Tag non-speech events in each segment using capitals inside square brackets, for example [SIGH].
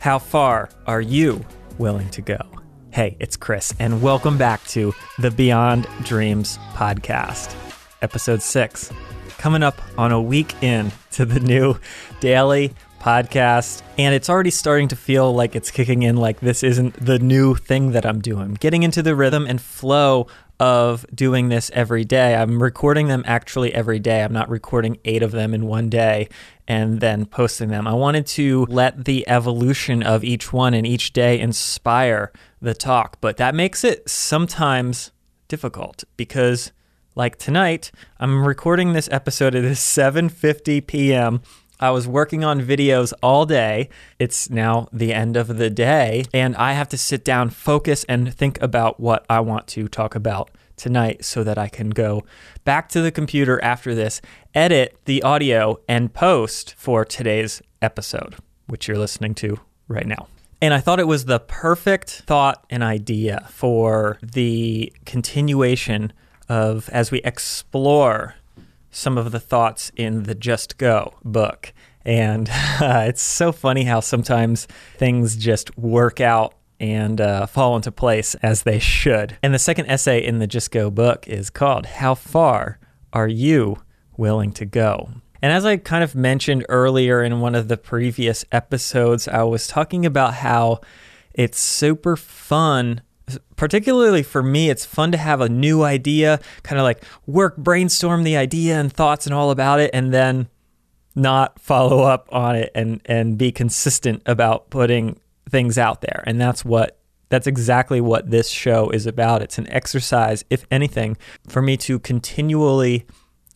How far are you willing to go? Hey, it's Chris, and welcome back to the Beyond Dreams podcast, episode six. Coming up on a week in to the new daily podcast, and it's already starting to feel like it's kicking in like this isn't the new thing that I'm doing. Getting into the rhythm and flow of doing this every day. I'm recording them actually every day. I'm not recording eight of them in one day and then posting them. I wanted to let the evolution of each one and each day inspire the talk, but that makes it sometimes difficult because like tonight, I'm recording this episode at [LAUGHS] 7:50 p.m. I was working on videos all day. It's now the end of the day, and I have to sit down, focus, and think about what I want to talk about tonight so that I can go back to the computer after this, edit the audio, and post for today's episode, which you're listening to right now. And I thought it was the perfect thought and idea for the continuation of as we explore some of the thoughts in the Just Go book. And [LAUGHS] uh, it's so funny how sometimes things just work out and uh, fall into place as they should. And the second essay in the Just Go book is called How Far Are You Willing to Go? And as I kind of mentioned earlier in one of the previous episodes, I was talking about how it's super fun particularly for me, it's fun to have a new idea, kind of like work, brainstorm the idea and thoughts and all about it, and then not follow up on it and and be consistent about putting things out there. And that's what that's exactly what this show is about. It's an exercise, if anything, for me to continually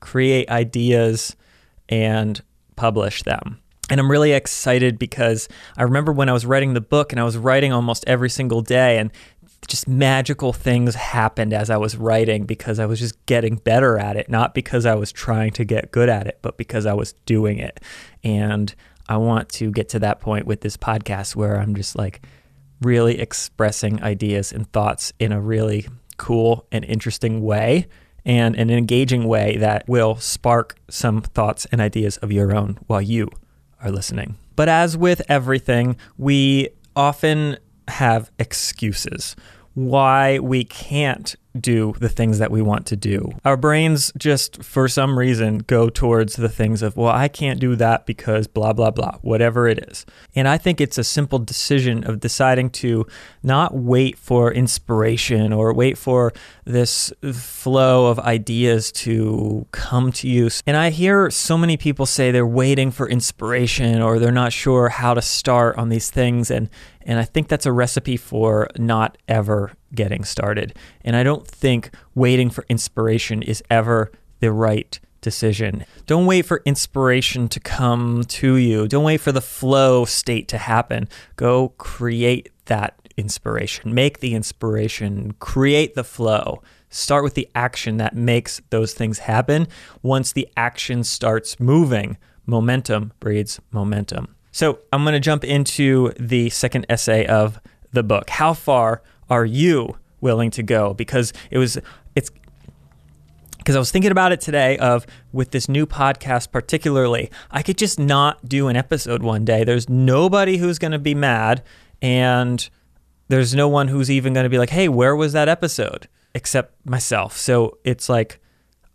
create ideas and publish them. And I'm really excited because I remember when I was writing the book and I was writing almost every single day and just magical things happened as I was writing because I was just getting better at it, not because I was trying to get good at it, but because I was doing it. And I want to get to that point with this podcast where I'm just like really expressing ideas and thoughts in a really cool and interesting way and an engaging way that will spark some thoughts and ideas of your own while you are listening. But as with everything, we often have excuses why we can't do the things that we want to do. Our brains just, for some reason, go towards the things of, well, I can't do that because blah, blah, blah, whatever it is. And I think it's a simple decision of deciding to not wait for inspiration or wait for this flow of ideas to come to you. And I hear so many people say they're waiting for inspiration or they're not sure how to start on these things. And, and I think that's a recipe for not ever getting started. And I don't think waiting for inspiration is ever the right decision. Don't wait for inspiration to come to you. Don't wait for the flow state to happen. Go create that inspiration. Make the inspiration, create the flow. Start with the action that makes those things happen. Once the action starts moving, momentum breeds momentum. So, I'm going to jump into the second essay of the book. How far are you willing to go? Because it was it's because I was thinking about it today of with this new podcast particularly, I could just not do an episode one day. There's nobody who's going to be mad and there's no one who's even going to be like, "Hey, where was that episode?" except myself. So it's like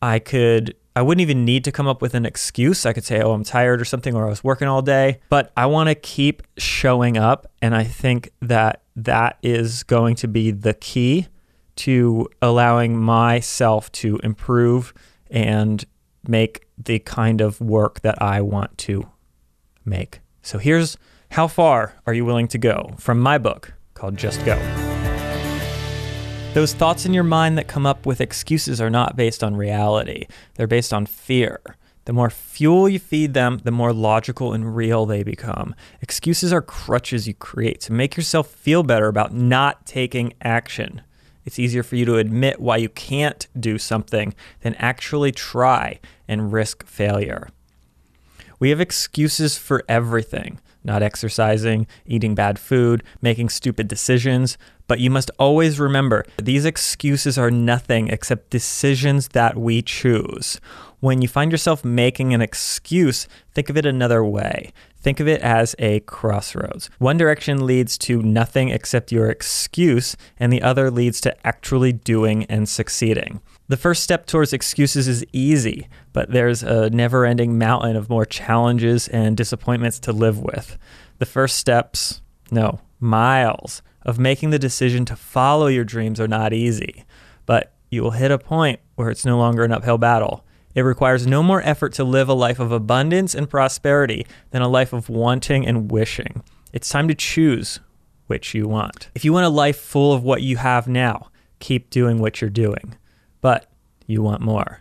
I could I wouldn't even need to come up with an excuse. I could say, "Oh, I'm tired" or something or I was working all day, but I want to keep showing up and I think that that is going to be the key to allowing myself to improve and make the kind of work that I want to make. So here's how far are you willing to go from my book called Just Go. Those thoughts in your mind that come up with excuses are not based on reality, they're based on fear. The more fuel you feed them, the more logical and real they become. Excuses are crutches you create to make yourself feel better about not taking action. It's easier for you to admit why you can't do something than actually try and risk failure. We have excuses for everything not exercising, eating bad food, making stupid decisions. But you must always remember these excuses are nothing except decisions that we choose. When you find yourself making an excuse, think of it another way. Think of it as a crossroads. One direction leads to nothing except your excuse, and the other leads to actually doing and succeeding. The first step towards excuses is easy, but there's a never ending mountain of more challenges and disappointments to live with. The first steps, no, miles of making the decision to follow your dreams are not easy, but you will hit a point where it's no longer an uphill battle. It requires no more effort to live a life of abundance and prosperity than a life of wanting and wishing. It's time to choose which you want. If you want a life full of what you have now, keep doing what you're doing. But you want more.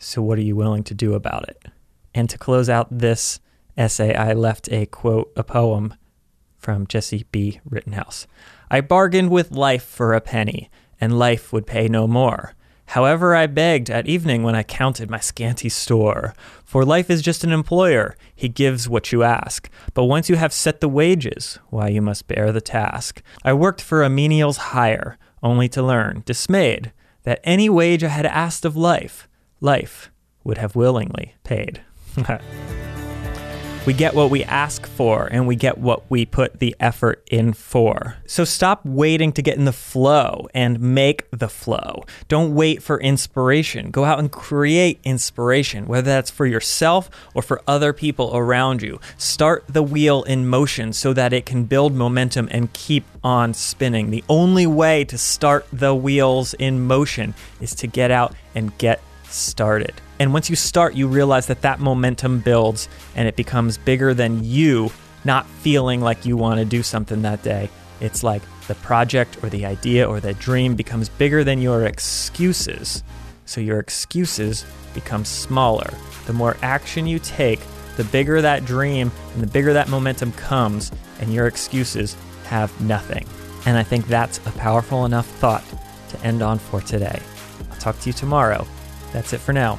So, what are you willing to do about it? And to close out this essay, I left a quote, a poem from Jessie B. Rittenhouse. I bargained with life for a penny, and life would pay no more. However, I begged at evening when I counted my scanty store. For life is just an employer, he gives what you ask. But once you have set the wages, why, you must bear the task. I worked for a menial's hire, only to learn, dismayed, that any wage I had asked of life, life would have willingly paid. [LAUGHS] We get what we ask for and we get what we put the effort in for. So stop waiting to get in the flow and make the flow. Don't wait for inspiration. Go out and create inspiration, whether that's for yourself or for other people around you. Start the wheel in motion so that it can build momentum and keep on spinning. The only way to start the wheels in motion is to get out and get started. And once you start, you realize that that momentum builds and it becomes bigger than you not feeling like you want to do something that day. It's like the project or the idea or the dream becomes bigger than your excuses. So your excuses become smaller. The more action you take, the bigger that dream and the bigger that momentum comes, and your excuses have nothing. And I think that's a powerful enough thought to end on for today. I'll talk to you tomorrow. That's it for now.